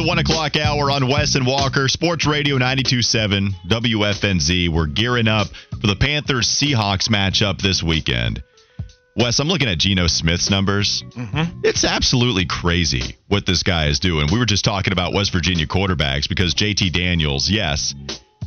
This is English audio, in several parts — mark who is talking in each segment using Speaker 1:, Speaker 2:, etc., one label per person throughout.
Speaker 1: The one o'clock hour on Wes and Walker, Sports Radio 927 WFNZ. We're gearing up for the Panthers Seahawks matchup this weekend. Wes, I'm looking at Geno Smith's numbers. Mm-hmm. It's absolutely crazy what this guy is doing. We were just talking about West Virginia quarterbacks because JT Daniels, yes,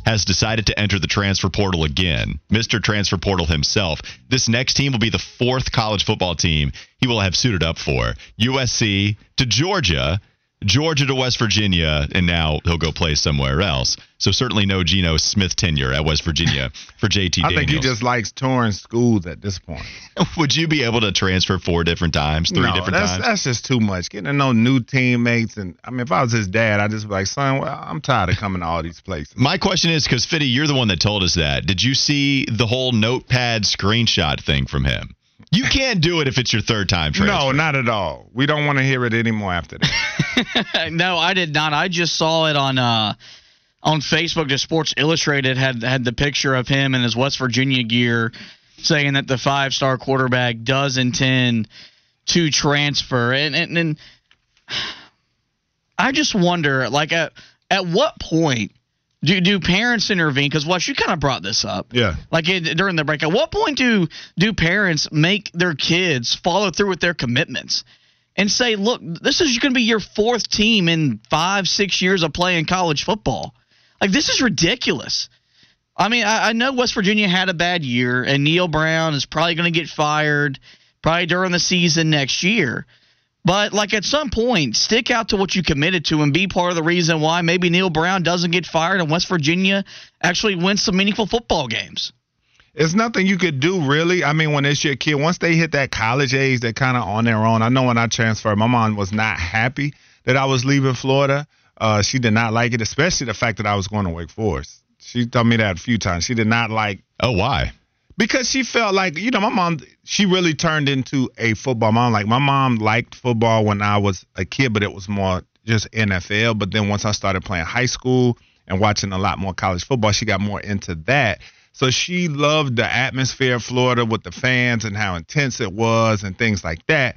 Speaker 1: has decided to enter the transfer portal again. Mr. Transfer Portal himself. This next team will be the fourth college football team he will have suited up for. USC to Georgia Georgia to West Virginia, and now he'll go play somewhere else. So certainly no Geno Smith tenure at West Virginia for JT.
Speaker 2: I think he just likes touring schools at this point.
Speaker 1: Would you be able to transfer four different times, three
Speaker 2: no,
Speaker 1: different
Speaker 2: that's,
Speaker 1: times?
Speaker 2: That's just too much. Getting to know new teammates, and I mean, if I was his dad, I'd just be like, son, well, I'm tired of coming to all these places.
Speaker 1: My question is, because Fitty, you're the one that told us that. Did you see the whole notepad screenshot thing from him? You can't do it if it's your third time transfer.
Speaker 2: No, not at all. We don't want to hear it anymore after that.
Speaker 3: no, I did not. I just saw it on uh, on Facebook. The Sports Illustrated had had the picture of him in his West Virginia gear, saying that the five star quarterback does intend to transfer. And, and and I just wonder, like at at what point do do parents intervene? Because what you kind of brought this up,
Speaker 2: Yeah.
Speaker 3: like it, during the break. At what point do do parents make their kids follow through with their commitments and say, "Look, this is going to be your fourth team in five, six years of playing college football. Like this is ridiculous." I mean, I, I know West Virginia had a bad year, and Neal Brown is probably going to get fired probably during the season next year. But like at some point, stick out to what you committed to and be part of the reason why maybe Neal Brown doesn't get fired and West Virginia actually wins some meaningful football games.
Speaker 2: It's nothing you could do really. I mean, when it's your kid, once they hit that college age, they're kind of on their own. I know when I transferred, my mom was not happy that I was leaving Florida. Uh, she did not like it, especially the fact that I was going to Wake Forest. She told me that a few times. She did not like
Speaker 1: Oh, why?
Speaker 2: Because she felt like you know my mom she really turned into a football mom. Like my mom liked football when i was a kid but it was more just nfl but then once i started playing high school and watching a lot more college football she got more into that. So she loved the atmosphere of florida with the fans and how intense it was and things like that.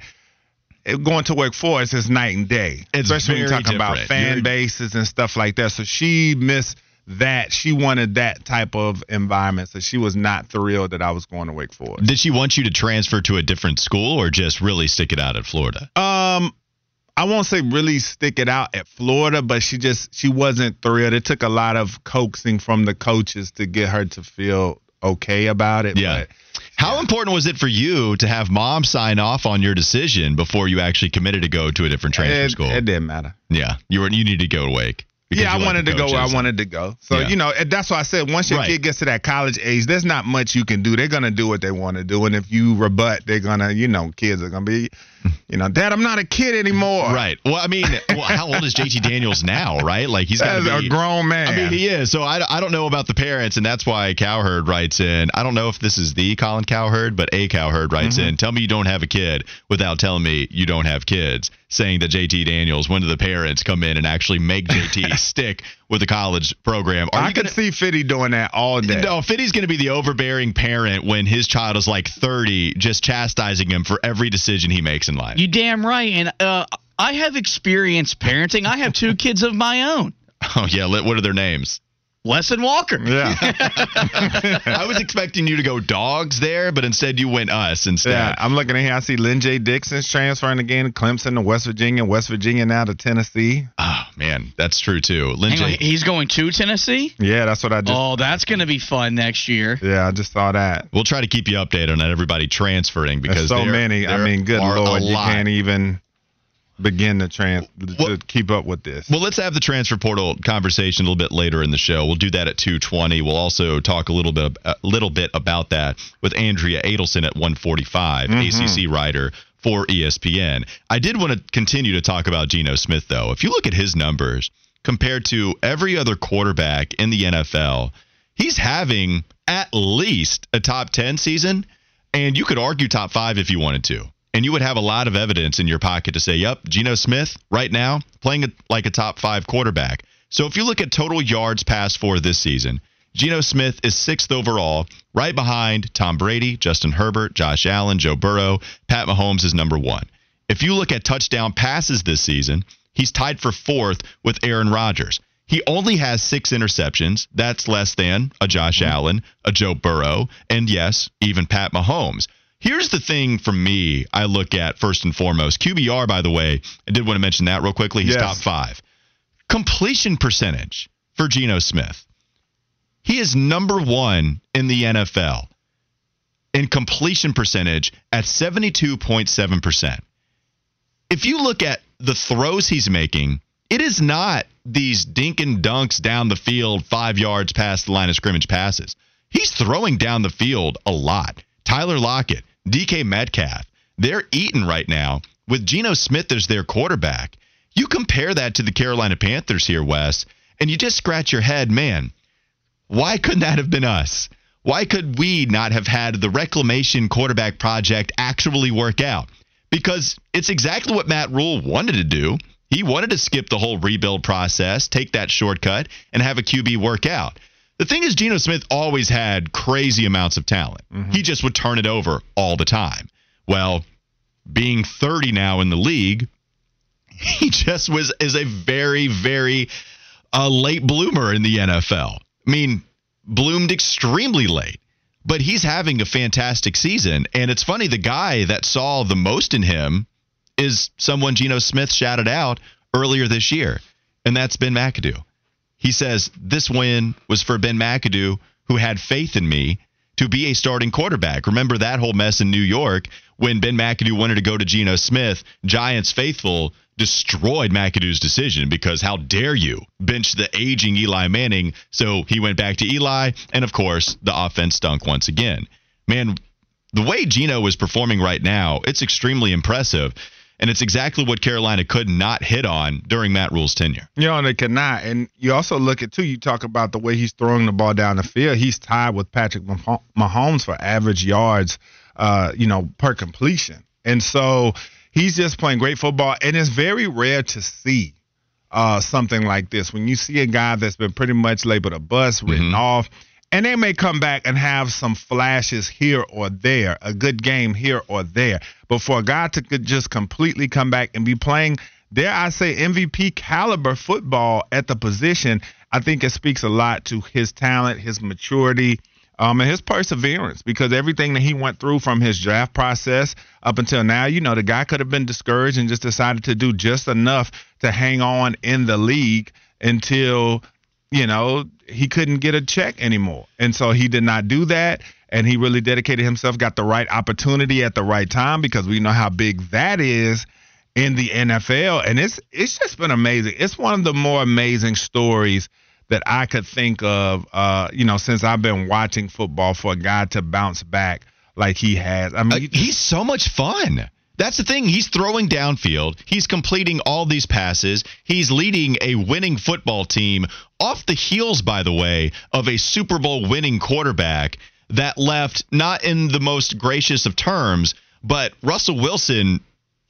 Speaker 2: It- going to Wake Forest is night and day
Speaker 1: It's
Speaker 2: especially when you're talking about fan
Speaker 1: You're-
Speaker 2: bases and stuff like that. So she missed that she wanted that type of environment so she was not thrilled that i was going to wake forest
Speaker 1: Did she want you to transfer to a different school or just really stick it out at Florida?
Speaker 2: Um, I won't say really stick it out at Florida, but she just she wasn't thrilled. It took a lot of coaxing from the coaches to get her to feel okay about it.
Speaker 1: Yeah.
Speaker 2: but
Speaker 1: How important was it for you to have mom sign off on your decision before you actually committed to go to a different transfer
Speaker 2: it,
Speaker 1: school?
Speaker 2: it didn't matter.
Speaker 1: yeah, you were you need to go to Wake.
Speaker 2: Yeah, I wanted to go where I wanted to go. So
Speaker 1: Yeah.
Speaker 2: you know, that's why I said once your
Speaker 1: Right.
Speaker 2: kid gets to that college age, there's not much you can do. They're gonna do what they want to do, and if you rebut, they're gonna, you know, kids are gonna be, you know, Dad, I'm not a kid anymore.
Speaker 1: Right. Well, I mean, well, how old is JT Daniels now? Right? Like he's got
Speaker 2: a grown man.
Speaker 1: I mean, he is. So I, I don't know about the parents, and that's why Cowherd writes in. I don't know if this is the Colin Cowherd, but a Cowherd writes
Speaker 2: Mm-hmm.
Speaker 1: in. Tell me you don't have a kid without telling me you don't have kids. Saying that JT Daniels, when do the parents come in and actually make JT stick with the college program? Are
Speaker 2: I
Speaker 1: you
Speaker 2: could
Speaker 1: gonna,
Speaker 2: see Fitty doing that all day.
Speaker 1: no, Fitty's going to be the overbearing parent when his child is like 30, just chastising him for every decision he makes in life.
Speaker 3: You damn right. And uh, I have experience parenting. I have two kids of my own,
Speaker 1: oh, yeah. What are their names?
Speaker 3: Wes and Walker.
Speaker 2: Yeah.
Speaker 1: I was expecting you to go dogs there, but instead you went us instead.
Speaker 2: Yeah, I'm looking at here. I see Lyn-J Dixon's transferring again to Clemson to West Virginia, West Virginia now to Tennessee.
Speaker 1: Oh man, that's true too.
Speaker 3: Hang on, he's going to Tennessee.
Speaker 2: Yeah, that's what I just.
Speaker 3: Oh, that's going to be fun next year.
Speaker 2: Yeah, I just saw that.
Speaker 1: we'll try to keep you updated on everybody transferring because
Speaker 2: There's so many. I mean, good lord, you can't even begin to trans
Speaker 1: Well-
Speaker 2: to keep up with this.
Speaker 1: Well, let's have the transfer portal conversation a little bit later in the show. We'll do that at 2:20. We'll also talk a little bit a little bit about that with Andrea Adelson at 145,
Speaker 2: Mm-hmm.
Speaker 1: ACC writer for ESPN. I did want to continue to talk about Geno Smith though. If you look at his numbers compared to every other quarterback in the NFL, he's having at least a top 10 season, and you could argue top five if you wanted to. And you would have a lot of evidence in your pocket to say, yep, Geno Smith right now playing like a top five quarterback. So if you look at total yards passed for this season, Geno Smith is sixth overall, right behind Tom Brady, Justin Herbert, Josh Allen, Joe Burrow. Pat Mahomes is number one. If you look at touchdown passes this season, he's tied for fourth with Aaron Rodgers. He only has six interceptions. That's less than a Josh mm-hmm. Allen, a Joe Burrow, and yes, even Pat Mahomes. Here's the thing for me I look at first and foremost. QBR, by the way, I did want to mention that real quickly. He's yes. top five. Completion percentage for Geno Smith. He is number one in the NFL in completion percentage at 72.7%. If you look at the throws he's making, it is not these dink and dunks down the field, five yards past the line of scrimmage passes. He's throwing down the field a lot. Tyler Lockett, DK Metcalf, they're eating right now with Geno Smith as their quarterback. You compare that to the Carolina Panthers here, Wes, and you just scratch your head, man. Why couldn't that have been us? Why could we not have had the reclamation quarterback project actually work out? Because it's exactly what Matt Rhule wanted to do. He wanted to skip the whole rebuild process, take that shortcut, and have a QB work out. The thing is, Geno Smith always had crazy amounts of talent. Mm-hmm. He just would turn it over all the time. Well, being 30 now in the league, he just was is a very, very uh, late bloomer in the NFL. I mean, bloomed extremely late, but he's having a fantastic season. And it's funny, the guy that saw the most in him is someone Geno Smith shouted out earlier this year, and that's Ben McAdoo. He says, This win was for Ben McAdoo, who had faith in me to be a starting quarterback. Remember that whole mess in New York when Ben McAdoo wanted to go to Geno Smith? Giants faithful destroyed McAdoo's decision because how dare you bench the aging Eli Manning? So he went back to Eli, and of course, the offense stunk once again. Man, the way Geno is performing right now, it's extremely impressive. And it's exactly what Carolina could not hit on during Matt Rhule's tenure.
Speaker 2: You know, they cannot. And you also look at, too, you talk about the way he's throwing the ball down the field. He's tied with Patrick Mahomes for average yards, uh, you know, per completion. And so he's just playing great football, and it's very rare to see uh, something like this when you see a guy that's been pretty much labeled a bust, written mm-hmm. off, and they may come back and have some flashes here or there, a good game here or there, but for a guy to just completely come back and be playing, dare I say, MVP caliber football at the position, I think it speaks a lot to his talent, his maturity um, and his perseverance. Because everything that he went through from his draft process up until now, you know, the guy could have been discouraged and just decided to do just enough to hang on in the league until, you know, he couldn't get a check anymore. And so he did not do that. And he really dedicated himself, got the right opportunity at the right time because we know how big that is in the NFL. And it's it's just been amazing. It's one of the more amazing stories that I could think of, uh, you know, since I've been watching football for a guy to bounce back like he has. I mean, uh,
Speaker 1: he's so much fun. That's the thing. He's throwing downfield. He's completing all these passes. He's leading a winning football team off the heels, by the way, of a Super Bowl winning quarterback that left not in the most gracious of terms, but Russell Wilson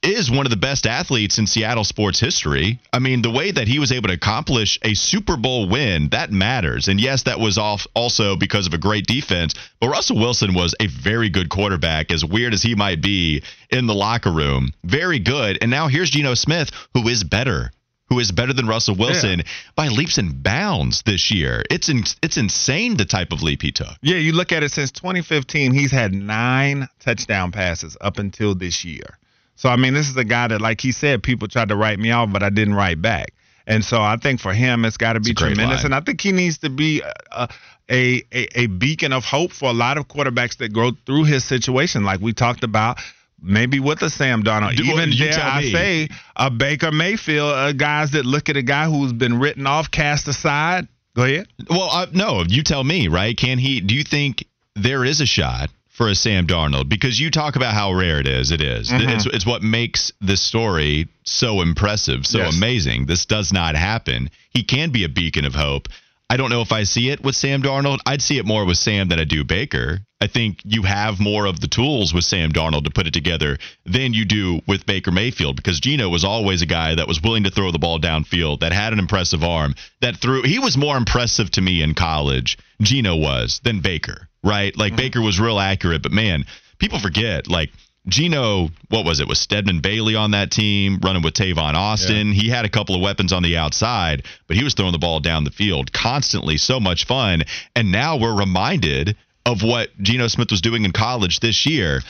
Speaker 1: is one of the best athletes in Seattle sports history. I mean, the way that he was able to accomplish a Super Bowl win, that matters. And yes, that was off also because of a great defense, but Russell Wilson was a very good quarterback, as weird as he might be in the locker room. Very good. And now here's Geno Smith, who is better. Who is better than Russell Wilson yeah. by leaps and bounds this year? It's in, it's insane the type of leap he took.
Speaker 2: Yeah, you look at it since 2015, he's had nine touchdown passes up until this year. So I mean, this is a guy that, like he said, people tried to write me off, but I didn't write back. And so I think for him, it's got to be tremendous. And I think he needs to be a, a, a, a beacon of hope for a lot of quarterbacks that go through his situation, like we talked about maybe with a Sam Darnold. Do, Even dare I me. say a Baker Mayfield, uh, guys that look at a guy who's been written off, cast aside. Go ahead.
Speaker 1: Well, uh, no, you tell me, right? Can he? Do you think there is a shot for a Sam Darnold because you talk about how rare it is. It is.
Speaker 2: Mm-hmm.
Speaker 1: It's, it's what makes this story so impressive, so
Speaker 2: Yes.
Speaker 1: amazing. This does not happen. He can be a beacon of hope. I don't know if I see it with Sam Darnold. I'd see it more with Sam than I do Baker. I think you have more of the tools with Sam Darnold to put it together than you do with Baker Mayfield because Geno was always a guy that was willing to throw the ball downfield, that had an impressive arm, that threw. He was more impressive to me in college, Geno was, than Baker, right? Like Baker was real accurate, but man, people forget, like, Geno, what was it? Was Stedman Bailey on that team running with Tavon Austin? He had a couple of weapons on the outside, but he was throwing the ball down the field constantly. So much fun. And now we're reminded of what Geno Smith was doing in college this year.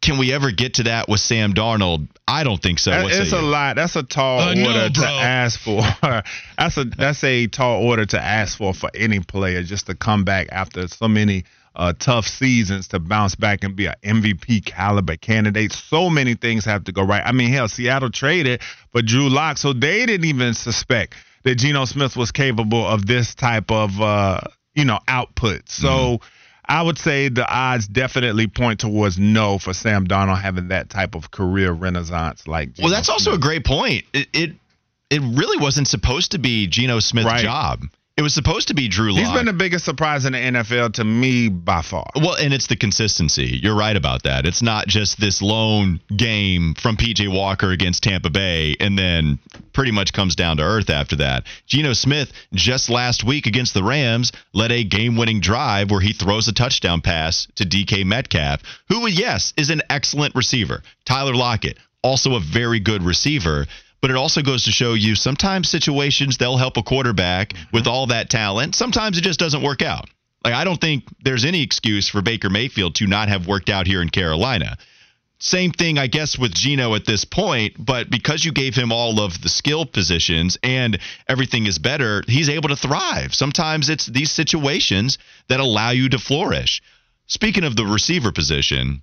Speaker 1: Can we ever get to that with Sam Darnold? I don't think so.
Speaker 2: It's a
Speaker 1: you?
Speaker 2: lot. That's a tall
Speaker 4: Uh, no,
Speaker 2: order to ask for. that's a that's a tall order to ask for for any player just to come back after so many uh, tough seasons to bounce back and be an MVP caliber candidate. So many things have to go right. I mean, hell, Seattle traded for Drew Lock, so they didn't even suspect that Geno Smith was capable of this type of uh, you know output. So.
Speaker 1: Mm-hmm.
Speaker 2: I would say the odds definitely point towards no for Sam Darnold having that type of career renaissance like.
Speaker 1: Well,
Speaker 2: Geno
Speaker 1: that's also a great point. It, it it really wasn't supposed to be Geno Smith's
Speaker 2: Right.
Speaker 1: job. It was supposed to be Drew Lock.
Speaker 2: He's been the biggest surprise in the NFL to me by far.
Speaker 1: Well, and it's the consistency. You're right about that. It's not just this lone game from PJ Walker against Tampa Bay and then pretty much comes down to earth after that. Geno Smith just last week against the Rams led a game-winning drive where he throws a touchdown pass to DK Metcalf, who yes, is an excellent receiver. Tyler Lockett, also a very good receiver. But it also goes to show you sometimes situations they'll help a quarterback mm-hmm. with all that talent. Sometimes it just doesn't work out. Like I don't think there's any excuse for Baker Mayfield to not have worked out here in Carolina. Same thing, I guess, with Geno at this point, but because you gave him all of the skill positions and everything is better, he's able to thrive. Sometimes it's these situations that allow you to flourish. Speaking of the receiver position,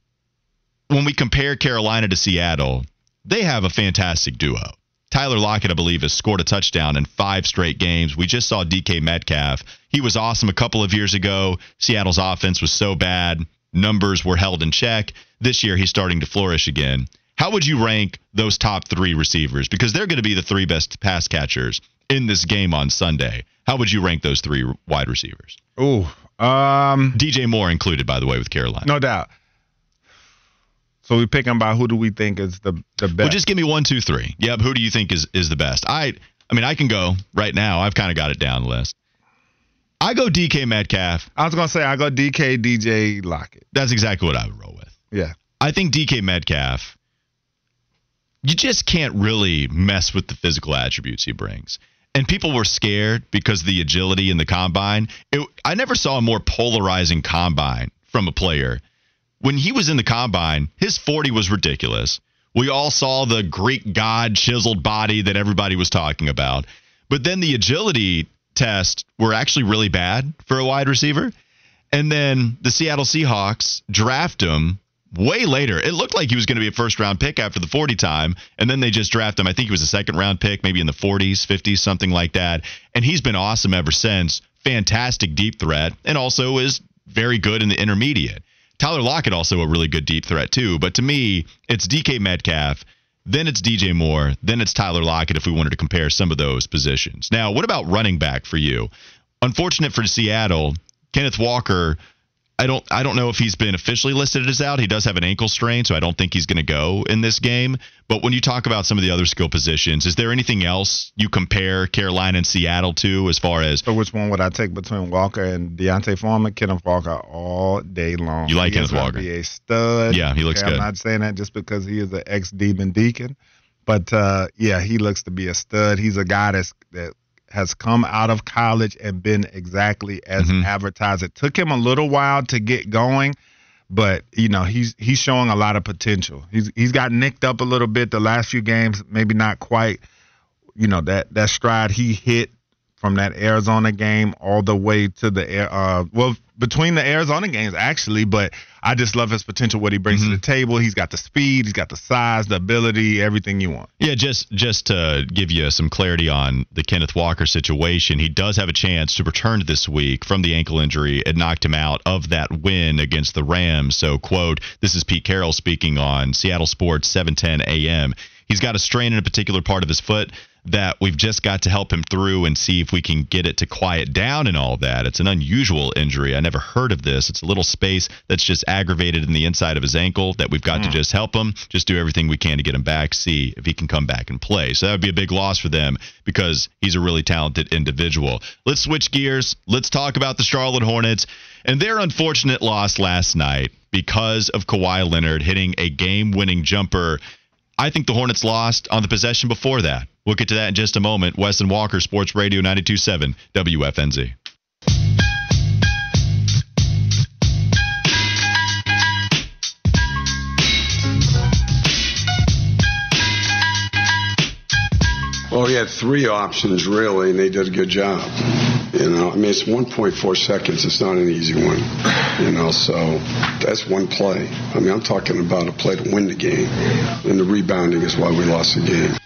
Speaker 1: when we compare Carolina to Seattle, they have a fantastic duo. Tyler Lockett, I believe, has scored a touchdown in five straight games. We just saw DK Metcalf. He was awesome a couple of years ago. Seattle's offense was so bad, numbers were held in check. This year, he's starting to flourish again. How would you rank those top three receivers? Because they're going to be the three best pass catchers in this game on Sunday. How would you rank those three wide receivers?
Speaker 2: Ooh, um,
Speaker 1: DJ Moore included, by the way, with Carolina.
Speaker 2: no doubt. So we pick them by who do we think is the the best?
Speaker 1: Well, just give me one, two, three. Yep. Who do you think is is the best? I I mean, I can go right now. I've kind of got it down the list. I go DK Metcalf.
Speaker 2: I was gonna say I go DK DJ Lockett.
Speaker 1: That's exactly what I would roll with.
Speaker 2: Yeah,
Speaker 1: I think DK Metcalf. You just can't really mess with the physical attributes he brings. And people were scared because of the agility in the combine. It, I never saw a more polarizing combine from a player. When he was in the combine, his 40 was ridiculous. We all saw the Greek god chiseled body that everybody was talking about. But then the agility tests were actually really bad for a wide receiver. And then the Seattle Seahawks draft him way later. It looked like he was going to be a first round pick after the 40 time. And then they just draft him. I think he was a second round pick, maybe in the 40s, 50s, something like that. And he's been awesome ever since. Fantastic deep threat and also is very good in the intermediate. Tyler Lockett also a really good deep threat too. But to me, it's DK Metcalf. Then it's DJ Moore. Then it's Tyler Lockett if we wanted to compare some of those positions. Now, what about running back for you? Unfortunate for Seattle, Kenneth Walker. I don't I don't know if he's been officially listed as out. He does have an ankle strain, so I don't think he's going to go in this game. But when you talk about some of the other skill positions, is there anything else you compare Carolina and Seattle to as far as
Speaker 2: So which one would I take between Walker and D'Onta Foreman? Kenneth Walker all day long.
Speaker 1: You like
Speaker 2: He
Speaker 1: Kenneth Walker?
Speaker 2: Be a stud.
Speaker 1: Yeah, he looks
Speaker 2: Okay,
Speaker 1: good.
Speaker 2: I'm not saying that just because he is an ex demon deacon, but uh, yeah, he looks to be a stud. He's a guy that's that has come out of college and been exactly as
Speaker 1: Mhm.
Speaker 2: advertised. It took him a little while to get going. But you know he's he's showing a lot of potential. He's he's got nicked up a little bit the last few games, maybe not quite you know that that stride he hit from that Arizona game all the way to the uh well between the Arizona games actually, but I just love his potential, what he brings mm-hmm. to the table. He's got the speed, he's got the size, the ability, everything you want.
Speaker 1: Yeah, just just to give you some clarity on the Kenneth Walker situation, he does have a chance to return this week from the ankle injury. It knocked him out of that win against the Rams. So, quote, this is Pete Carroll speaking on Seattle Sports 710 AM. He's got a strain in a particular part of his foot that we've just got to help him through and see if we can get it to quiet down and all that. It's an unusual injury. I never heard of this. It's a little space that's just aggravated in the inside of his ankle that we've got mm. to hmm. just help him, just do everything we can to get him back, see if he can come back and play. So that would be a big loss for them because he's a really talented individual. Let's switch gears. Let's talk about the Charlotte Hornets and their unfortunate loss last night because of Kawhi Leonard hitting a game winning jumper. I think the Hornets lost on the possession before that. We'll get to that in just a moment. Wes and Walker, Sports Radio 927 WFNZ.
Speaker 4: Well, he had three options really, and they did a good job. You know, I mean, it's 1.4 seconds. It's not an easy one. You know, so that's one play. I mean, I'm talking about a play to win the game, and the rebounding is why we lost the game.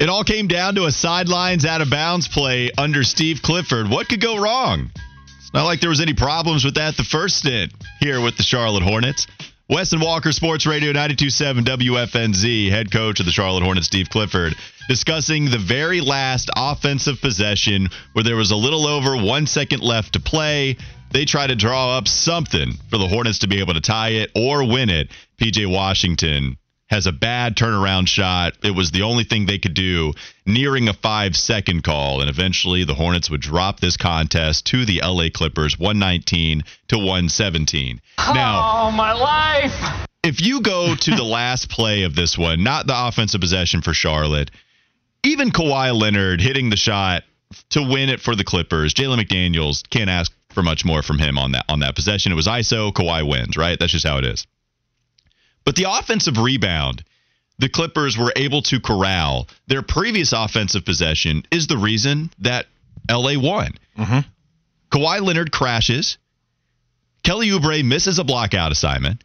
Speaker 1: It all came down to a sidelines out of bounds play under Steve Clifford. What could go wrong? It's not like there was any problems with that the first stint here with the Charlotte Hornets. Weston Walker, Sports Radio 927 WFNZ, head coach of the Charlotte Hornets, Steve Clifford, discussing the very last offensive possession where there was a little over one second left to play. They try to draw up something for the Hornets to be able to tie it or win it. PJ Washington has a bad turnaround shot. It was the only thing they could do, nearing a five second call. And eventually the Hornets would drop this contest to the LA Clippers 119 to 117.
Speaker 5: Now, oh, my life.
Speaker 1: If you go to the last play of this one, not the offensive possession for Charlotte, even Kawhi Leonard hitting the shot to win it for the Clippers, Jalen McDaniels can't ask for much more from him on that on that possession. It was ISO, Kawhi wins, right? That's just how it is. But the offensive rebound, the Clippers were able to corral their previous offensive possession is the reason that LA won. Mm-hmm. Kawhi Leonard crashes. Kelly Oubre misses a blockout assignment.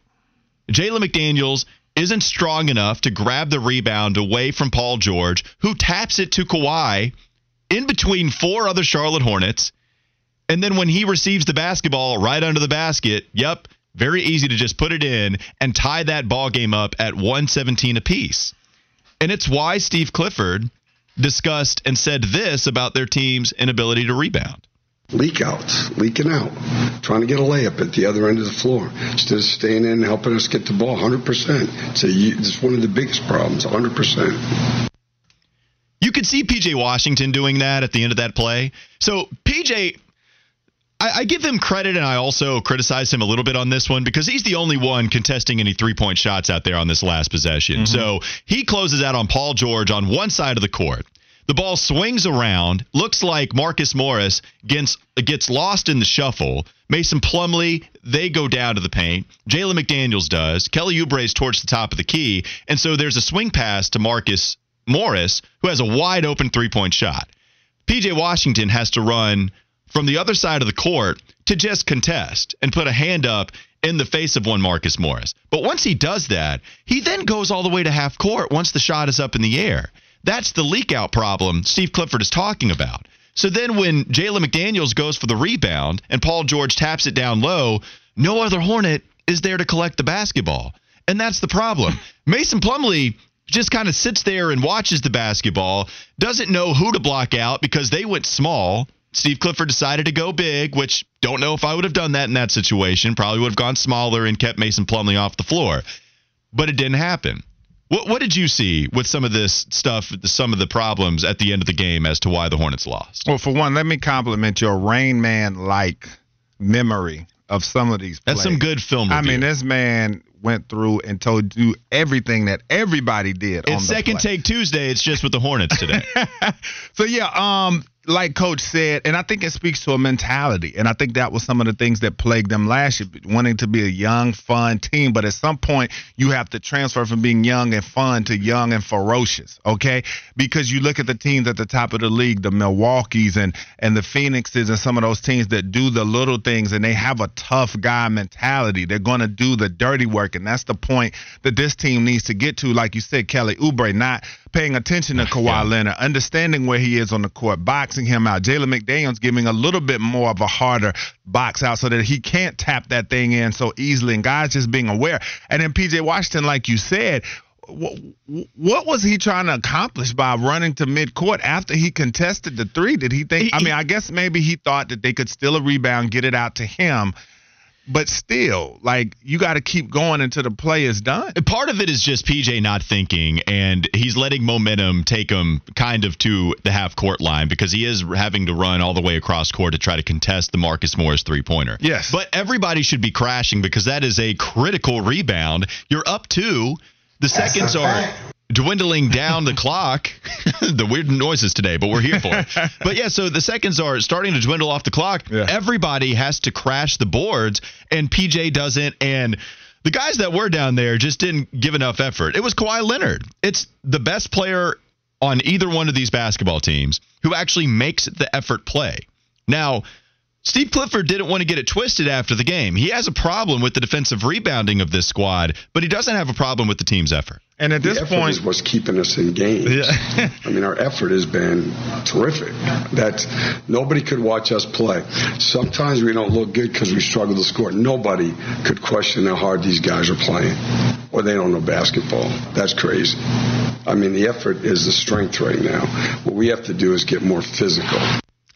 Speaker 1: Jalen McDaniels isn't strong enough to grab the rebound away from Paul George, who taps it to Kawhi in between four other Charlotte Hornets. And then when he receives the basketball right under the basket, yep, very easy to just put it in and tie that ball game up at 117 apiece. And it's why Steve Clifford discussed and said this about their team's inability to rebound.
Speaker 4: Leak outs, leaking out, trying to get a layup at the other end of the floor instead of staying in and helping us get the ball 100%. It's, a, it's one of the biggest problems, 100%.
Speaker 1: You could see PJ Washington doing that at the end of that play. So PJ I, I, give him credit, and I also criticize him a little bit on this one because he's the only one contesting any three point shots out there on this last possession. Mm-hmm. So he closes out on Paul George on one side of the court. The ball swings around. Looks like Marcus Morris gets gets lost in the shuffle. Mason Plumlee, they go down to the paint. Jalen McDaniels does. Kelly Oubre's towards the top of the key, and so there's a swing pass to Marcus Morris, who has a wide open three point shot. PJ Washington has to run from the other side of the court to just contest and put a hand up in the face of one Marcus Morris. But once he does that, he then goes all the way to half court once the shot is up in the air. That's the leak out problem Steve Clifford is talking about. So then when Jalen McDaniels goes for the rebound and Paul George taps it down low, no other Hornet is there to collect the basketball. And that's the problem. Mason Plumlee just kind of sits there and watches the basketball, doesn't know who to block out because they went small. Steve Clifford decided to go big, which don't know if I would have done that in that situation. Probably would have gone smaller and kept Mason Plumlee off the floor. But it didn't happen. What, what did you see with some of this stuff, some of the problems at the end of the game as to why the Hornets lost?
Speaker 2: Well, for one, let me compliment your Rain Man like memory of some of these
Speaker 1: plays. That's some good film review.
Speaker 2: I mean, this man went through and told you everything that everybody did.
Speaker 1: It's second
Speaker 2: play.
Speaker 1: take Tuesday. It's just with the Hornets today.
Speaker 2: so yeah, um, like Coach said, and I think it speaks to a mentality. And I think that was some of the things that plagued them last year, wanting to be a young, fun team. But at some point, you have to transfer from being young and fun to young and ferocious, okay? Because you look at the teams at the top of the league, the Milwaukee's and, and the Phoenixes and some of those teams that do the little things and they have a tough guy mentality. They're going to do the dirty work. And that's the point that this team needs to get to, like you said, Kelly Oubre, not paying attention to Kawhi yeah. Leonard, understanding where he is on the court, boxing him out. Jalen McDaniels giving a little bit more of a harder box out so that he can't tap that thing in so easily, and guys just being aware. And then PJ Washington, like you said, what was he trying to accomplish by running to midcourt after he contested the three? Did he think? I mean, I guess maybe he thought that they could steal a rebound, get it out to him, but still, like you got to keep going until the play is done.
Speaker 1: Part of it is just PJ not thinking, and he's letting momentum take him kind of to the half court line because he is having to run all the way across court to try to contest the Marcus Morris three pointer.
Speaker 2: Yes,
Speaker 1: but everybody should be crashing because that is a critical rebound. You're up two. The seconds are dwindling down the clock. the weird noises today, but we're here for it. but yeah, so the seconds are starting to dwindle off the clock. Yeah. Everybody has to crash the boards, and PJ doesn't. And the guys that were down there just didn't give enough effort. It was Kawhi Leonard. It's the best player on either one of these basketball teams who actually makes the effort play. Now, Steve Clifford didn't want to get it twisted after the game. He has a problem with the defensive rebounding of this squad, but he doesn't have a problem with the team's effort.
Speaker 2: And at this point,
Speaker 4: is what's keeping us in games. Yeah. I mean, our effort has been terrific. That nobody could watch us play. Sometimes we don't look good because we struggle to score. Nobody could question how hard these guys are playing, or they don't know basketball. That's crazy. I mean, the effort is the strength right now. What we have to do is get more physical.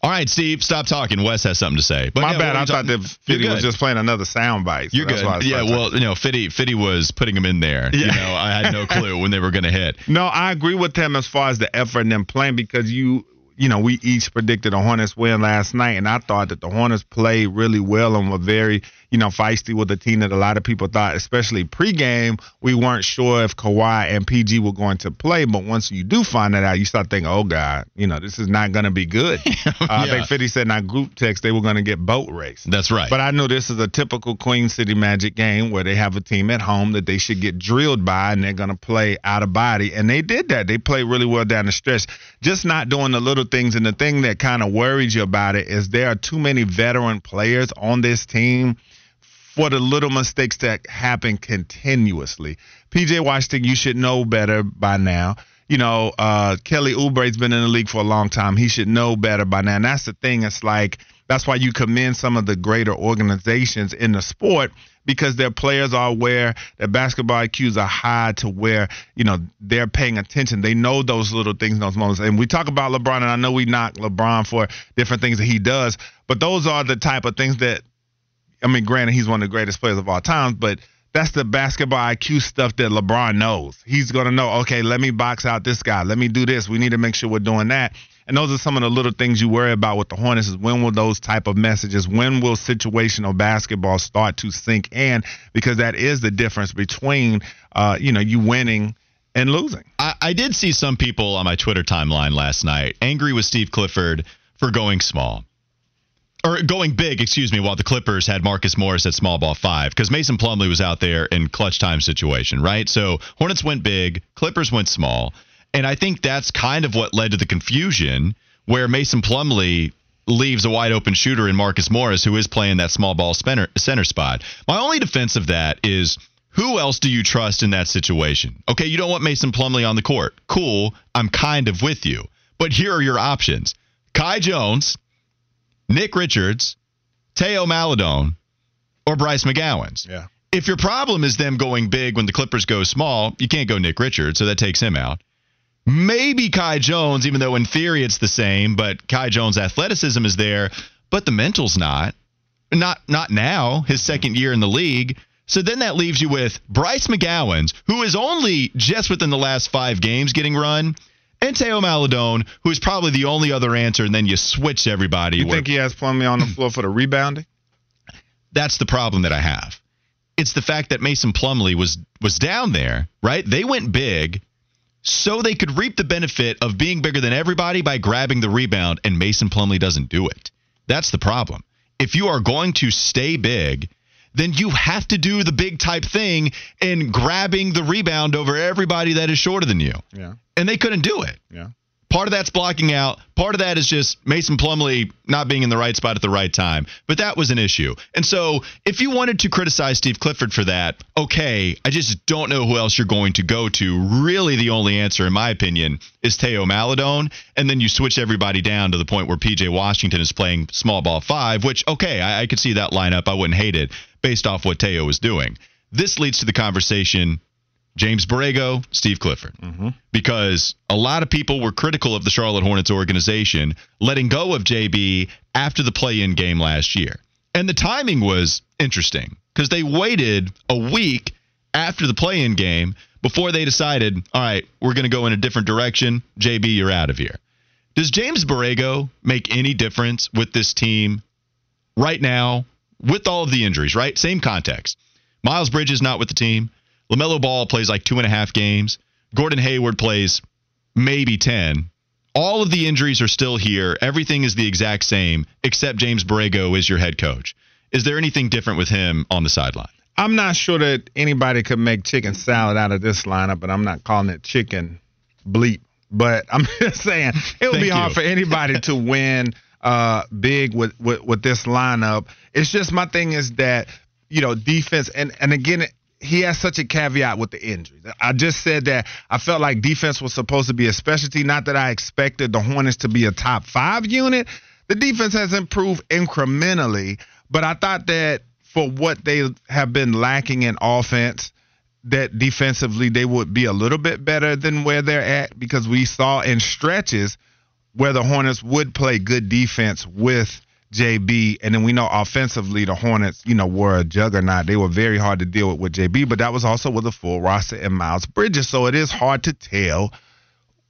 Speaker 1: All right, Steve, stop talking. Wes has something to say.
Speaker 2: But My yeah, bad. I thought that Fitty was just playing another sound bite.
Speaker 1: So You're good. yeah, well, you know, Fitty Fitty was putting him in there. Yeah. You know, I had no clue when they were going to hit.
Speaker 2: No, I agree with him as far as the effort and them playing because you you know, we each predicted a Hornets win last night, and I thought that the Hornets played really well and were very you know, feisty with a team that a lot of people thought, especially pregame, we weren't sure if Kawhi and PG were going to play. But once you do find that out, you start thinking, oh, God, you know, this is not going to be good. yeah. uh, I think 50 said in our group text they were going to get boat race.
Speaker 1: That's right.
Speaker 2: But I know this is a typical Queen City Magic game where they have a team at home that they should get drilled by and they're going to play out of body. And they did that. They played really well down the stretch, just not doing the little things. And the thing that kind of worries you about it is there are too many veteran players on this team for the little mistakes that happen continuously. PJ Washington, you should know better by now. You know, uh, Kelly Oubre's been in the league for a long time. He should know better by now. And that's the thing. It's like that's why you commend some of the greater organizations in the sport because their players are aware, their basketball IQs are high to where, you know, they're paying attention. They know those little things in those moments. And we talk about LeBron, and I know we knock LeBron for different things that he does, but those are the type of things that I mean, granted, he's one of the greatest players of all time, but that's the basketball IQ stuff that LeBron knows. He's going to know, okay, let me box out this guy. Let me do this. We need to make sure we're doing that. And those are some of the little things you worry about with the Hornets is when will those type of messages, when will situational basketball start to sink in? Because that is the difference between, uh, you know, you winning and losing.
Speaker 1: I, I did see some people on my Twitter timeline last night angry with Steve Clifford for going small or going big, excuse me, while the Clippers had Marcus Morris at small ball five because Mason Plumlee was out there in clutch time situation, right? So Hornets went big, Clippers went small, and I think that's kind of what led to the confusion where Mason Plumlee leaves a wide open shooter in Marcus Morris who is playing that small ball center, center spot. My only defense of that is who else do you trust in that situation? Okay, you don't want Mason Plumlee on the court. Cool, I'm kind of with you. But here are your options. Kai Jones, Nick Richards, Theo Maledon, or Bryce McGowens.
Speaker 2: Yeah.
Speaker 1: If your problem is them going big when the Clippers go small, you can't go Nick Richards, so that takes him out. Maybe Kai Jones, even though in theory it's the same, but Kai Jones' athleticism is there, but the mental's not. Not not now, his second year in the league. So then that leaves you with Bryce McGowens, who is only just within the last five games getting run, and Theo Maledon, who is probably the only other answer, and then you switch everybody.
Speaker 2: You think he has Plumlee on the floor for the rebounding?
Speaker 1: That's the problem that I have. It's the fact that Mason Plumlee was was down there, right? They went big. so they could reap the benefit of being bigger than everybody by grabbing the rebound, and Mason Plumlee doesn't do it. That's the problem. If you are going to stay big, then you have to do the big type thing in grabbing the rebound over everybody that is shorter than you.
Speaker 2: Yeah.
Speaker 1: And they couldn't do it.
Speaker 2: Yeah.
Speaker 1: Part of that's blocking out. Part of that is just Mason Plumlee not being in the right spot at the right time. But that was an issue. And so if you wanted to criticize Steve Clifford for that, okay. I just don't know who else you're going to go to. Really, the only answer, in my opinion, is Theo Maledon. And then you switch everybody down to the point where PJ Washington is playing small ball five, which, okay, I, I could see that lineup. I wouldn't hate it based off what Theo was doing. This leads to the conversation James Borrego, Steve Clifford. Mm-hmm. Because a lot of people were critical of the Charlotte Hornets organization letting go of JB after the play in game last year. And the timing was interesting because they waited a week after the play in game before they decided, all right, we're going to go in a different direction. JB, you're out of here. Does James Borrego make any difference with this team right now with all of the injuries, right? Same context. Miles Bridges not with the team. LaMelo Ball plays like two and a half games. Gordon Hayward plays maybe 10. All of the injuries are still here. Everything is the exact same, except James Borrego is your head coach. Is there anything different with him on the sideline?
Speaker 2: I'm not sure that anybody could make chicken salad out of this lineup, but I'm not calling it chicken bleep. But I'm just saying it would
Speaker 1: Thank
Speaker 2: be hard for anybody to win uh, big with, with with this lineup. It's just my thing is that you know defense and and again he has such a caveat with the injuries. I just said that I felt like defense was supposed to be a specialty. Not that I expected the Hornets to be a top five unit. The defense has improved incrementally, but I thought that for what they have been lacking in offense, that defensively they would be a little bit better than where they're at because we saw in stretches where the Hornets would play good defense with JB, and then we know offensively the Hornets, you know, were a juggernaut. They were very hard to deal with with JB, but that was also with a full roster and Miles Bridges, so it is hard to tell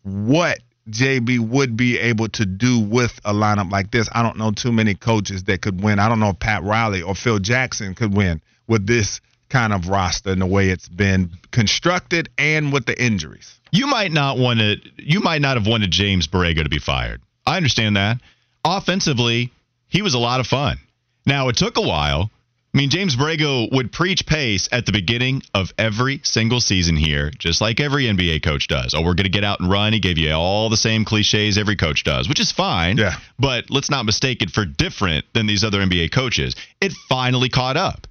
Speaker 2: what JB would be able to do with a lineup like this. I don't know too many coaches that could win. I don't know if Pat Riley or Phil Jackson could win with this kind of roster and the way it's been constructed and with the injuries.
Speaker 1: You might not want to. You might not have wanted James Borrego to be fired. I understand that. Offensively, he was a lot of fun. Now it took a while. I mean, James Borrego would preach pace at the beginning of every single season here, just like every NBA coach does. Oh, we're going to get out and run. He gave you all the same cliches every coach does, which is fine.
Speaker 2: Yeah.
Speaker 1: But let's not mistake it for different than these other NBA coaches. It finally caught up.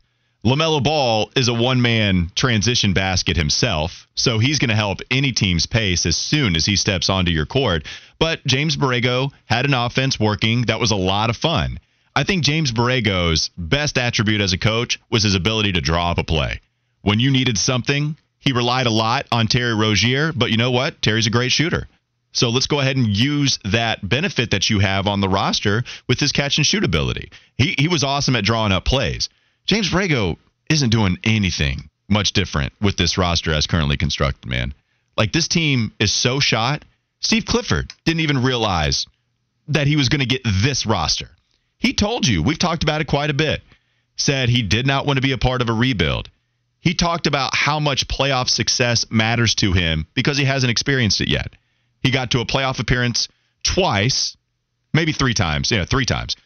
Speaker 1: LaMelo Ball is a one man transition basket himself, so he's going to help any team's pace as soon as he steps onto your court. But James Borrego had an offense working that was a lot of fun. I think James Borrego's best attribute as a coach was his ability to draw up a play. When you needed something, he relied a lot on Terry Rozier, but you know what? Terry's a great shooter. So let's go ahead and use that benefit that you have on the roster with his catch and shoot ability. He he was awesome at drawing up plays. James Borrego isn't doing anything much different with this roster as currently constructed, man. Like this team is so shot. Steve Clifford didn't even realize that he was going to get this roster. He told you, we've talked about it quite a bit, said he did not want to be a part of a rebuild. He talked about how much playoff success matters to him because he hasn't experienced it yet. He got to a playoff appearance twice, maybe three times. Yeah, three times.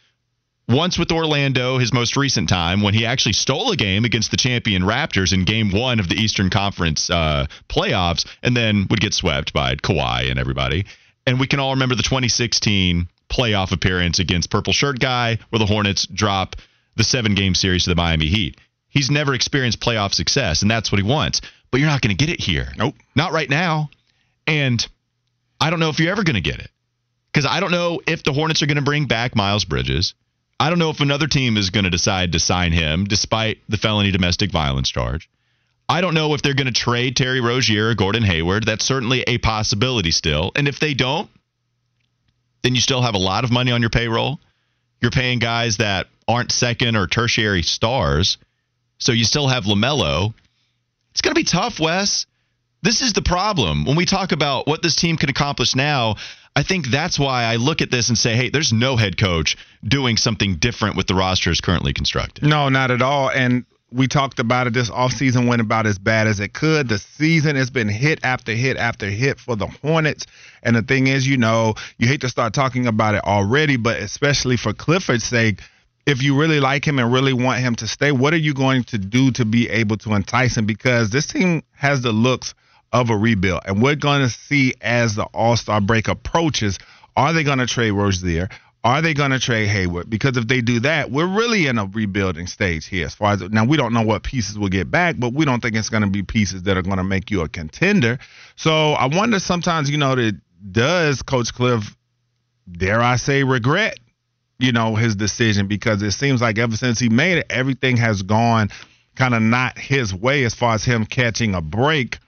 Speaker 1: Once with Orlando, his most recent time, when he actually stole a game against the champion Raptors in game one of the Eastern Conference uh, playoffs, and then would get swept by Kawhi and everybody. And we can all remember the 2016 playoff appearance against Purple Shirt Guy, where the Hornets drop the seven game series to the Miami Heat. He's never experienced playoff success, and that's what he wants. But you're not going to get it here.
Speaker 2: Nope.
Speaker 1: Not right now. And I don't know if you're ever going to get it. Because I don't know if the Hornets are going to bring back Miles Bridges. I don't know if another team is going to decide to sign him despite the felony domestic violence charge. I don't know if they're going to trade Terry Rozier or Gordon Hayward. That's certainly a possibility still. And if they don't, then you still have a lot of money on your payroll. You're paying guys that aren't second or tertiary stars. So you still have LaMelo. It's going to be tough, Wes. This is the problem. When we talk about what this team can accomplish now, I think that's why I look at this and say, hey, there's no head coach doing something different with the roster currently constructed.
Speaker 2: No, not at all. And we talked about it. This offseason went about as bad as it could. The season has been hit after hit after hit for the Hornets. And the thing is, you know, you hate to start talking about it already, but especially for Clifford's sake, if you really like him and really want him to stay, what are you going to do to be able to entice him? Because this team has the looks of a rebuild. And we're going to see as the All Star break approaches, are they going to trade Rozier? Are they going to trade Hayward? Because if they do that, we're really in a rebuilding stage here. As far as now, we don't know what pieces we'll get back, but we don't think it's going to be pieces that are going to make you a contender. So I wonder sometimes, you know, that does Coach Cliff, dare I say, regret, you know, his decision because it seems like ever since he made it, everything has gone kind of not his way as far as him catching a break.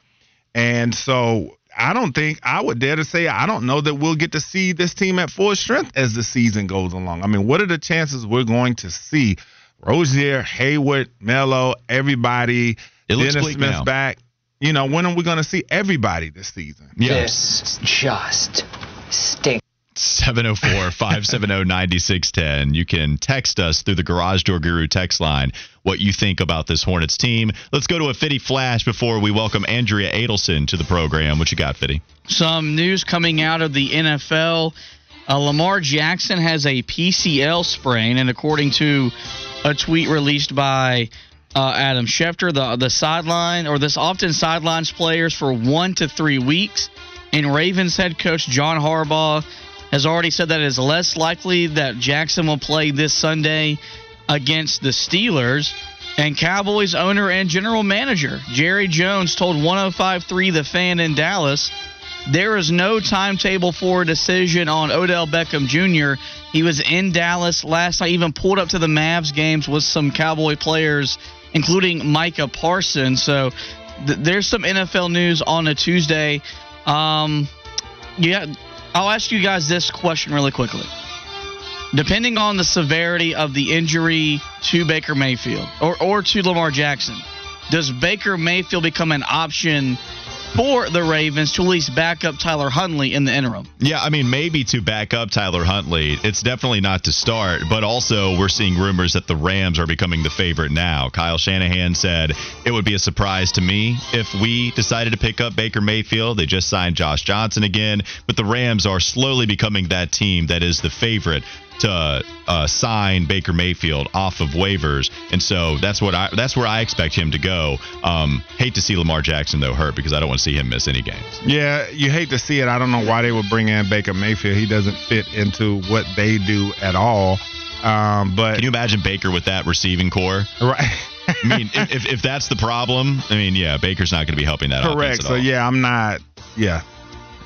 Speaker 2: And so I don't think I would dare to say I don't know that we'll get to see this team at full strength as the season goes along. I mean, what are the chances we're going to see Rozier, Hayward, Melo, everybody,
Speaker 1: it
Speaker 2: Dennis
Speaker 1: Smith's
Speaker 2: now. back? You know, when are we going to see everybody this season?
Speaker 5: Yeah. This just stinks.
Speaker 1: 704 570 9610. You can text us through the Garage Door Guru text line what you think about this Hornets team. Let's go to a Fitty Flash before we welcome Andrea Adelson to the program. What you got, Fitty?
Speaker 3: Some news coming out of the NFL. Uh, Lamar Jackson has a PCL sprain, and according to a tweet released by uh, Adam Schefter, the the sideline or this often sidelines players for one to three weeks. And Ravens head coach John Harbaugh has already said that it is less likely that Jackson will play this Sunday against the Steelers. And Cowboys owner and general manager Jerry Jones told 105.3 The Fan in Dallas there is no timetable for a decision on Odell Beckham Jr. He was in Dallas last night, even pulled up to the Mavs games with some Cowboy players, including Micah Parsons. So th- there's some NFL news on a Tuesday. Um, yeah, I'll ask you guys this question really quickly. Depending on the severity of the injury to Baker Mayfield or, or to Lamar Jackson, does Baker Mayfield become an option for the Ravens to at least back up Tyler Huntley in the interim.
Speaker 1: Yeah, I mean, maybe to back up Tyler Huntley. It's definitely not to start, but also we're seeing rumors that the Rams are becoming the favorite now. Kyle Shanahan said it would be a surprise to me if we decided to pick up Baker Mayfield. They just signed Josh Johnson again, but the Rams are slowly becoming that team that is the favorite to uh, sign Baker Mayfield off of waivers, and so that's what I that's where I expect him to go. Um, hate to see Lamar Jackson though hurt because I don't want to see him miss any games.
Speaker 2: Yeah, you hate to see it. I don't know why they would bring in Baker Mayfield. He doesn't fit into what they do at all. Um, but
Speaker 1: can you imagine Baker with that receiving corps?
Speaker 2: Right.
Speaker 1: I mean, if, if that's the problem, I mean, yeah, Baker's not going to be helping that. Out.
Speaker 2: Correct. So yeah, I'm not. Yeah,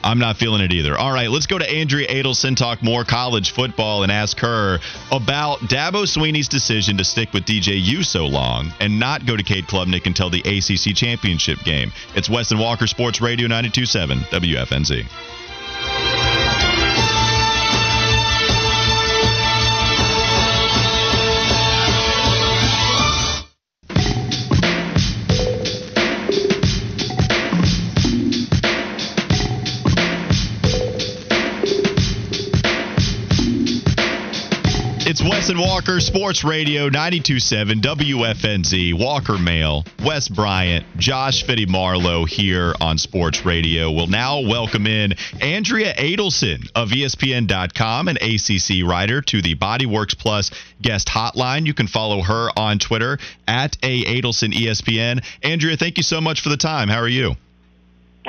Speaker 1: I'm not feeling it either. All right, let's go to Andrea Adelson, talk more college football, and ask her about Dabo Swinney's decision to stick with DJU so long and not go to Cade Klubnik until the ACC championship game. It's Wes and Walker Sports Radio 927 WFNZ. And Walker Sports Radio 927 WFNZ. Walker Mail, Wes Bryant, Josh Fitty Marlowe here on Sports Radio. We'll now welcome in Andrea Adelson of ESPN.com, an ACC writer, to the Bodyworks Plus guest hotline. You can follow her on Twitter at A Adelson ESPN. Andrea, thank you so much for the time. How are you?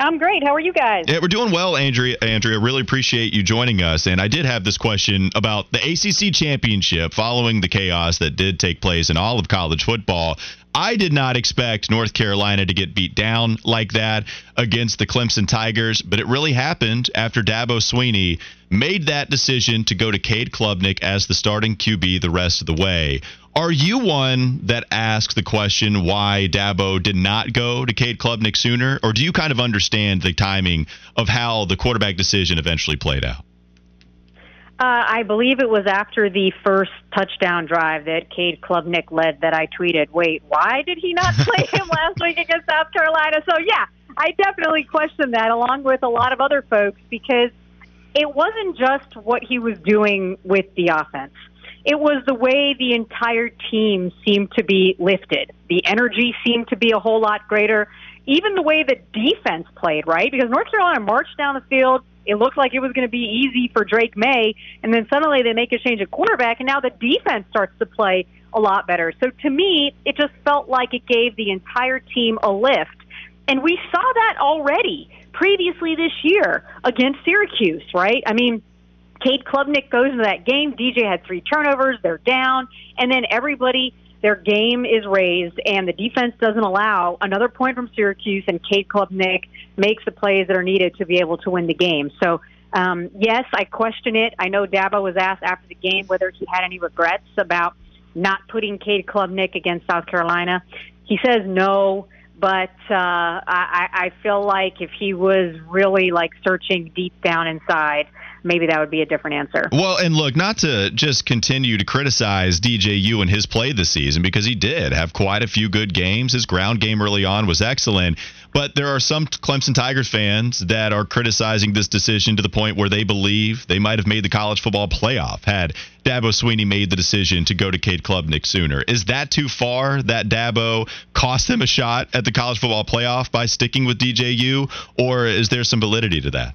Speaker 6: I'm great. How are you guys?
Speaker 1: Yeah, we're doing well, Andrea. Andrea, really appreciate you joining us. And I did have this question about the ACC championship following the chaos that did take place in all of college football. I did not expect North Carolina to get beat down like that against the Clemson Tigers, but it really happened after Dabo Swinney made that decision to go to Cade Klubnik as the starting QB the rest of the way. Are you one that asks the question why Dabo did not go to Cade Klubnik sooner, or do you kind of understand the timing of how the quarterback decision eventually played out?
Speaker 6: Uh, I believe it was after the first touchdown drive that Cade Klubnik led that I tweeted, wait, why did he not play him last week against South Carolina? So, yeah, I definitely question that along with a lot of other folks because it wasn't just what he was doing with the offense it was the way the entire team seemed to be lifted. The energy seemed to be a whole lot greater. Even the way the defense played, right? Because North Carolina marched down the field. It looked like it was going to be easy for Drake Maye, and then suddenly they make a change at quarterback, and now the defense starts to play a lot better. So to me, it just felt like it gave the entire team a lift. And we saw that already previously this year against Syracuse, right? I mean, Cade Klubnik goes into that game. DJ had three turnovers. They're down. And then everybody, their game is raised, and the defense doesn't allow another point from Syracuse, and Cade Klubnik makes the plays that are needed to be able to win the game. So, um, yes, I question it. I know Dabo was asked after the game whether he had any regrets about not putting Cade Klubnik against South Carolina. He says no but uh, I, I feel like if he was really like searching deep down inside, maybe that would be a different answer.
Speaker 1: Well, and look, not to just continue to criticize DJU and his play this season because he did have quite a few good games. His ground game early on was excellent, but there are some Clemson Tigers fans that are criticizing this decision to the point where they believe they might have made the college football playoff had Dabo Swinney made the decision to go to Cade Klubnik sooner. Is that too far that Dabo cost them a shot at the college football playoff by sticking with DJU, or is there some validity to that?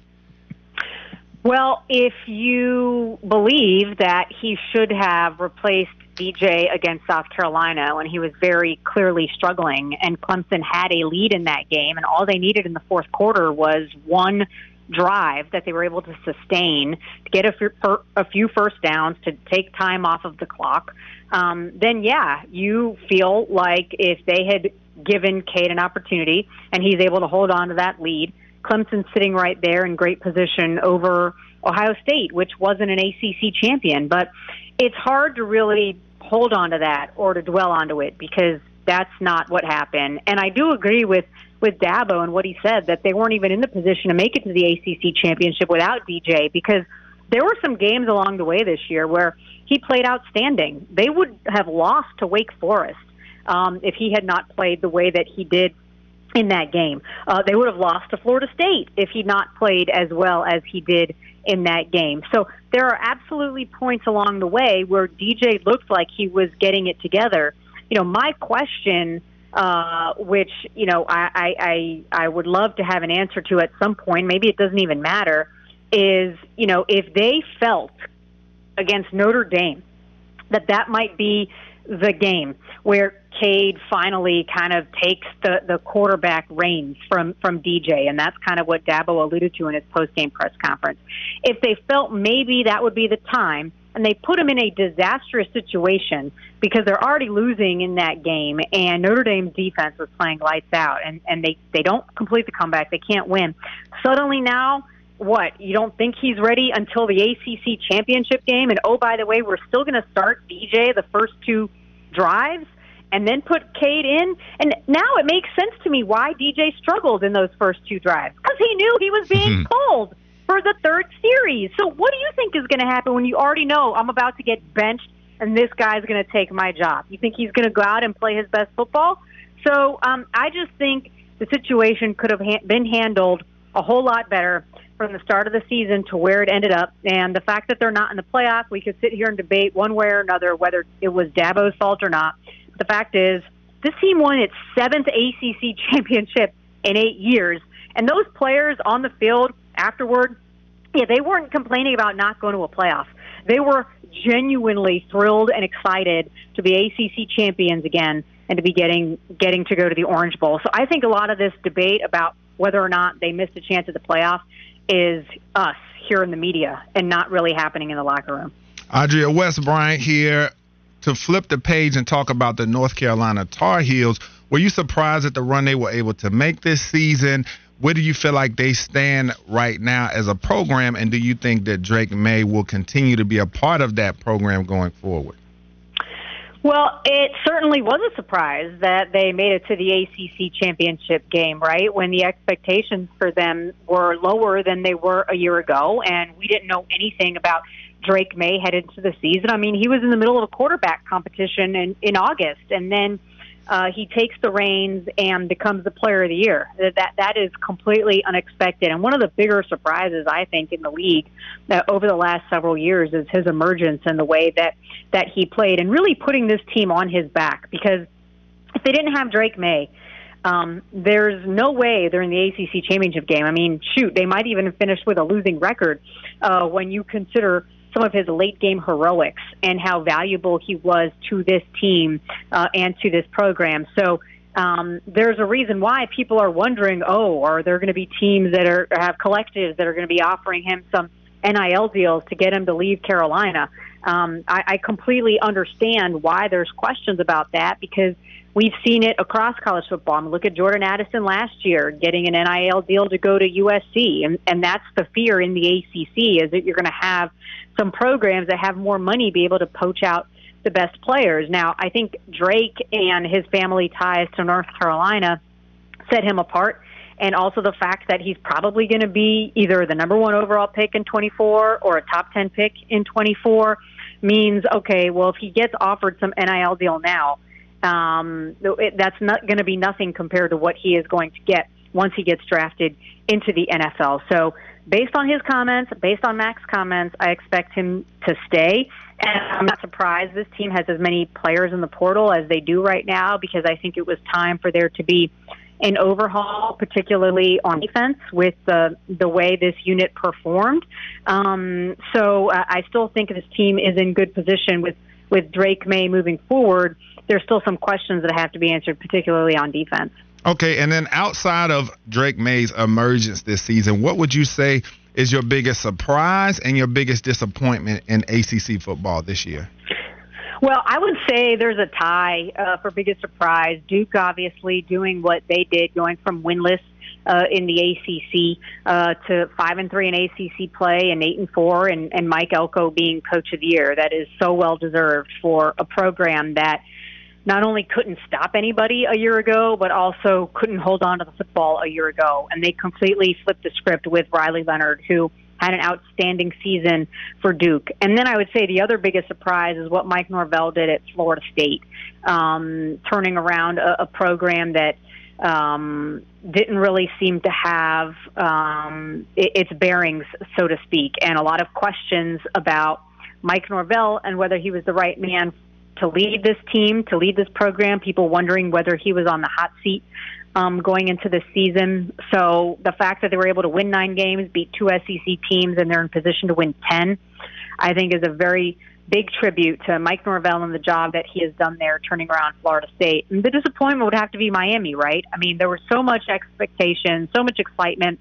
Speaker 6: Well, if you believe that he should have replaced DJ against South Carolina when he was very clearly struggling, and Clemson had a lead in that game, and all they needed in the fourth quarter was one drive that they were able to sustain to get a few first downs to take time off of the clock, um, then yeah, you feel like if they had given Cade an opportunity and he's able to hold on to that lead Clemson sitting right there in great position over Ohio State, which wasn't an ACC champion. But it's hard to really hold on to that or to dwell onto it because that's not what happened. And I do agree with with Dabo and what he said that they weren't even in the position to make it to the ACC championship without DJ because there were some games along the way this year where he played outstanding. They would have lost to Wake Forest um, if he had not played the way that he did in that game. Uh, they would have lost to Florida State if he'd not played as well as he did in that game. So there are absolutely points along the way where DJ looked like he was getting it together. You know, my question, uh, which you know I, I I I would love to have an answer to at some point. Maybe it doesn't even matter. Is you know if they felt against Notre Dame that that might be the game where Cade finally kind of takes the, the quarterback reins from, from DJ, and that's kind of what Dabo alluded to in his post game press conference. If they felt maybe that would be the time, and they put him in a disastrous situation because they're already losing in that game, and Notre Dame's defense was playing lights out, and, and they, they don't complete the comeback, they can't win. Suddenly now, what you don't think he's ready until the ACC championship game and oh by the way we're still going to start DJ the first two drives and then put Cade in. And now it makes sense to me why DJ struggled in those first two drives because he knew he was being mm-hmm. pulled for the third series. So what do you think is going to happen when you already know I'm about to get benched and this guy's going to take my job? You think he's going to go out and play his best football? So um, I just think the situation could have ha- been handled a whole lot better from the start of the season to where it ended up. And the fact that they're not in the playoff, we could sit here and debate one way or another whether it was Dabo's fault or not the fact is, this team won its seventh ACC championship in eight years, and those players on the field afterward, yeah, they weren't complaining about not going to a playoff. They were genuinely thrilled and excited to be ACC champions again and to be getting getting to go to the Orange Bowl. So I think a lot of this debate about whether or not they missed a chance at the playoff is us here in the media and not really happening in the locker room.
Speaker 2: Andrea Wes Bryant here to flip the page and talk about the North Carolina Tar Heels. Were you surprised at the run they were able to make this season? Where do you feel like they stand right now as a program? And do you think that Drake Maye will continue to be a part of that program going forward?
Speaker 6: Well, it certainly was a surprise that they made it to the ACC championship game, right? When the expectations for them were lower than they were a year ago, and we didn't know anything about Drake Maye headed into the season. I mean, he was in the middle of a quarterback competition in, in August, and then uh, he takes the reins and becomes the player of the year. That that that is completely unexpected, and one of the bigger surprises I think in the league uh, over the last several years is his emergence and the way that that he played, and really putting this team on his back. Because if they didn't have Drake Maye, um, there's no way they're in the ACC championship game. I mean, shoot, they might even finish with a losing record uh, when you consider some of his late game heroics and how valuable he was to this team uh, and to this program. So um, there's a reason why people are wondering, oh, are there going to be teams that are have collectives that are going to be offering him some NIL deals to get him to leave Carolina? Um, I, I completely understand why there's questions about that because we've seen it across college football. I mean, look at Jordan Addison last year getting an NIL deal to go to USC, and, and that's the fear in the ACC is that you're going to have some programs that have more money be able to poach out the best players. Now, I think Drake and his family ties to North Carolina set him apart. And also the fact that he's probably going to be either the number one overall pick in 24 or a top 10 pick in 24 means, okay, well, if he gets offered some NIL deal now, um, it, that's not going to be nothing compared to what he is going to get once he gets drafted into the NFL. So based on his comments, based on Mack's comments, I expect him to stay. And I'm not surprised this team has as many players in the portal as they do right now because I think it was time for there to be an overhaul, particularly on defense, with the the way this unit performed. Um, so uh, I still think this team is in good position with with Drake Maye moving forward. There's still some questions that have to be answered, particularly on defense.
Speaker 2: Okay, and then outside of Drake Maye's emergence this season, what would you say is your biggest surprise and your biggest disappointment in ACC football this year?
Speaker 6: Well, I would say there's a tie uh, for biggest surprise. Duke obviously doing what they did, going from winless uh, in the ACC uh, to five and three in ACC play and eight and four, and, and Mike Elko being coach of the year. That is so well deserved for a program that not only couldn't stop anybody a year ago, but also couldn't hold on to the football a year ago. And they completely flipped the script with Riley Leonard, who had an outstanding season for Duke. And then I would say the other biggest surprise is what Mike Norvell did at Florida State, um, turning around a, a program that um, didn't really seem to have um, its bearings, so to speak, and a lot of questions about Mike Norvell and whether he was the right man to lead this team, to lead this program. People wondering whether he was on the hot seat um, going into this season. So the fact that they were able to win nine games, beat two SEC teams, and they're in position to win ten, I think is a very big tribute to Mike Norvell and the job that he has done there, turning around Florida State. And the disappointment would have to be Miami, right? I mean, there was so much expectation, so much excitement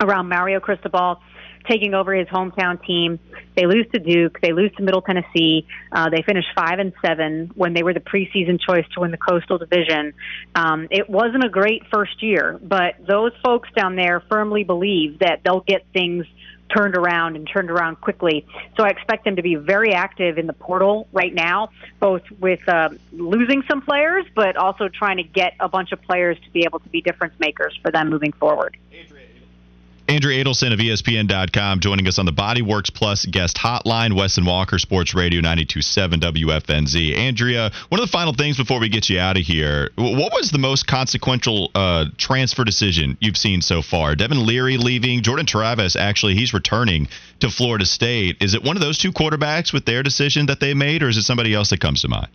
Speaker 6: around Mario Cristobal taking over his hometown team. They lose to Duke. They lose to Middle Tennessee. Uh, they finished five and seven when they were the preseason choice to win the Coastal Division. Um, it wasn't a great first year, but those folks down there firmly believe that they'll get things turned around and turned around quickly. So I expect them to be very active in the portal right now, both with uh, losing some players, but also trying to get a bunch of players to be able to be difference makers for them moving forward.
Speaker 1: Andrea Adelson of ESPN.com joining us on the Bodyworks Plus guest hotline, Wes and Walker Sports Radio 92.7 WFNZ. Andrea, one of the final things before we get you out of here, what was the most consequential uh, transfer decision you've seen so far? Devin Leary leaving, Jordan Travis, actually, he's returning to Florida State. Is it one of those two quarterbacks with their decision that they made, or is it somebody else that comes to mind?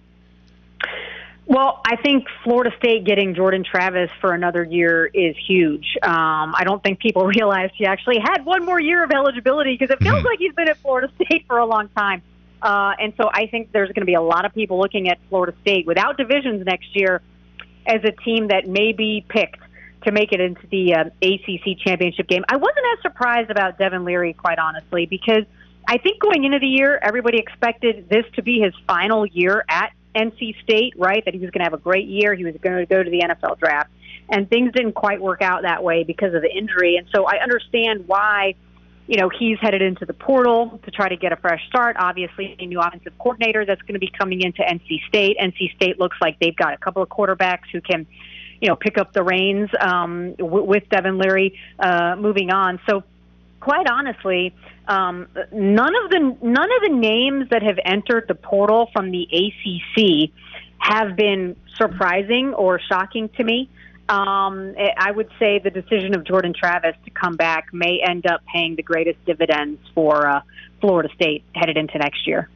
Speaker 6: Well, I think Florida State getting Jordan Travis for another year is huge. Um, I don't think people realized he actually had one more year of eligibility because it feels mm-hmm. like he's been at Florida State for a long time. Uh, and so I think there's going to be a lot of people looking at Florida State without divisions next year as a team that may be picked to make it into the uh, ACC championship game. I wasn't as surprised about Devin Leary, quite honestly, because I think going into the year, everybody expected this to be his final year at NC State, right? That he was going to have a great year. He was going to go to the NFL draft. And things didn't quite work out that way because of the injury. And so I understand why, you know, he's headed into the portal to try to get a fresh start. Obviously, a new offensive coordinator that's going to be coming into NC State. NC State looks like they've got a couple of quarterbacks who can, you know, pick up the reins um, w- with Devin Leary uh, moving on. So, quite honestly, um, none of the none of the names that have entered the portal from the ACC have been surprising or shocking to me. Um, I would say the decision of Jordan Travis to come back may end up paying the greatest dividends for uh, Florida State headed into next year.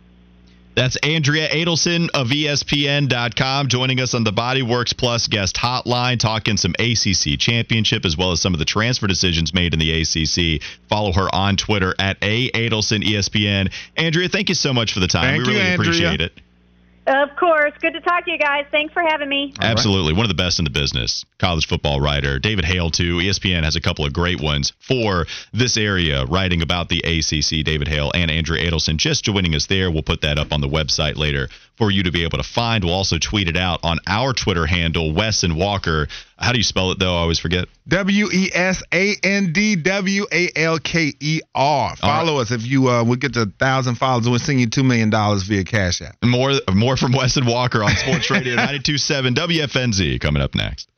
Speaker 1: That's Andrea Adelson of ESPN.com joining us on the Bodyworks Plus guest hotline, talking some ACC championship as well as some of the transfer decisions made in the ACC. Follow her on Twitter at A Adelson ESPN. Andrea, thank you so much for the time.
Speaker 2: Thank
Speaker 1: we really
Speaker 2: you,
Speaker 1: appreciate it.
Speaker 6: Of course. Good to talk to you guys. Thanks for having me.
Speaker 1: Absolutely. One of the best in the business. College football writer. David Hale, too. ESPN has a couple of great ones for this area, writing about the ACC. David Hale and Andrew Adelson just joining us there. We'll put that up on the website later for you to be able to find. We'll also tweet it out on our Twitter handle, Wes and Walker. How do you spell it, though? I always forget.
Speaker 2: W E S A N D W A L K E R. Follow us if you uh, we get to a thousand followers. We'll send you two million dollars via Cash App.
Speaker 1: More, more from Wes and Walker on Sports Radio 92.7 WFNZ coming up next.